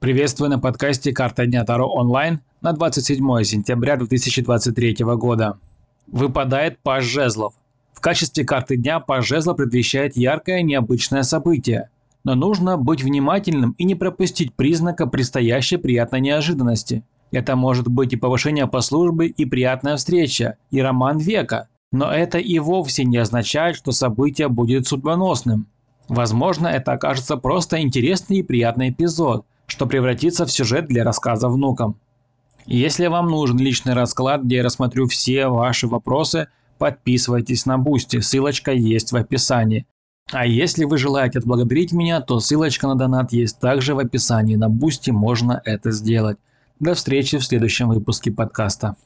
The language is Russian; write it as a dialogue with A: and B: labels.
A: Приветствую на подкасте «Карта дня Таро онлайн» на 27 сентября 2023 года. Выпадает паж жезлов. В качестве карты дня паж жезлов предвещает яркое необычное событие. Но нужно быть внимательным и не пропустить признака предстоящей приятной неожиданности. Это может быть и повышение по службе, и приятная встреча, и роман века. Но это и вовсе не означает, что событие будет судьбоносным. Возможно, это окажется просто интересный и приятный эпизод – что превратится в сюжет для рассказа внукам. Если вам нужен личный расклад, где я рассмотрю все ваши вопросы, подписывайтесь на Boosty, ссылочка есть в описании. А если вы желаете отблагодарить меня, то ссылочка на донат есть также в описании. На Boosty можно это сделать. До встречи в следующем выпуске подкаста.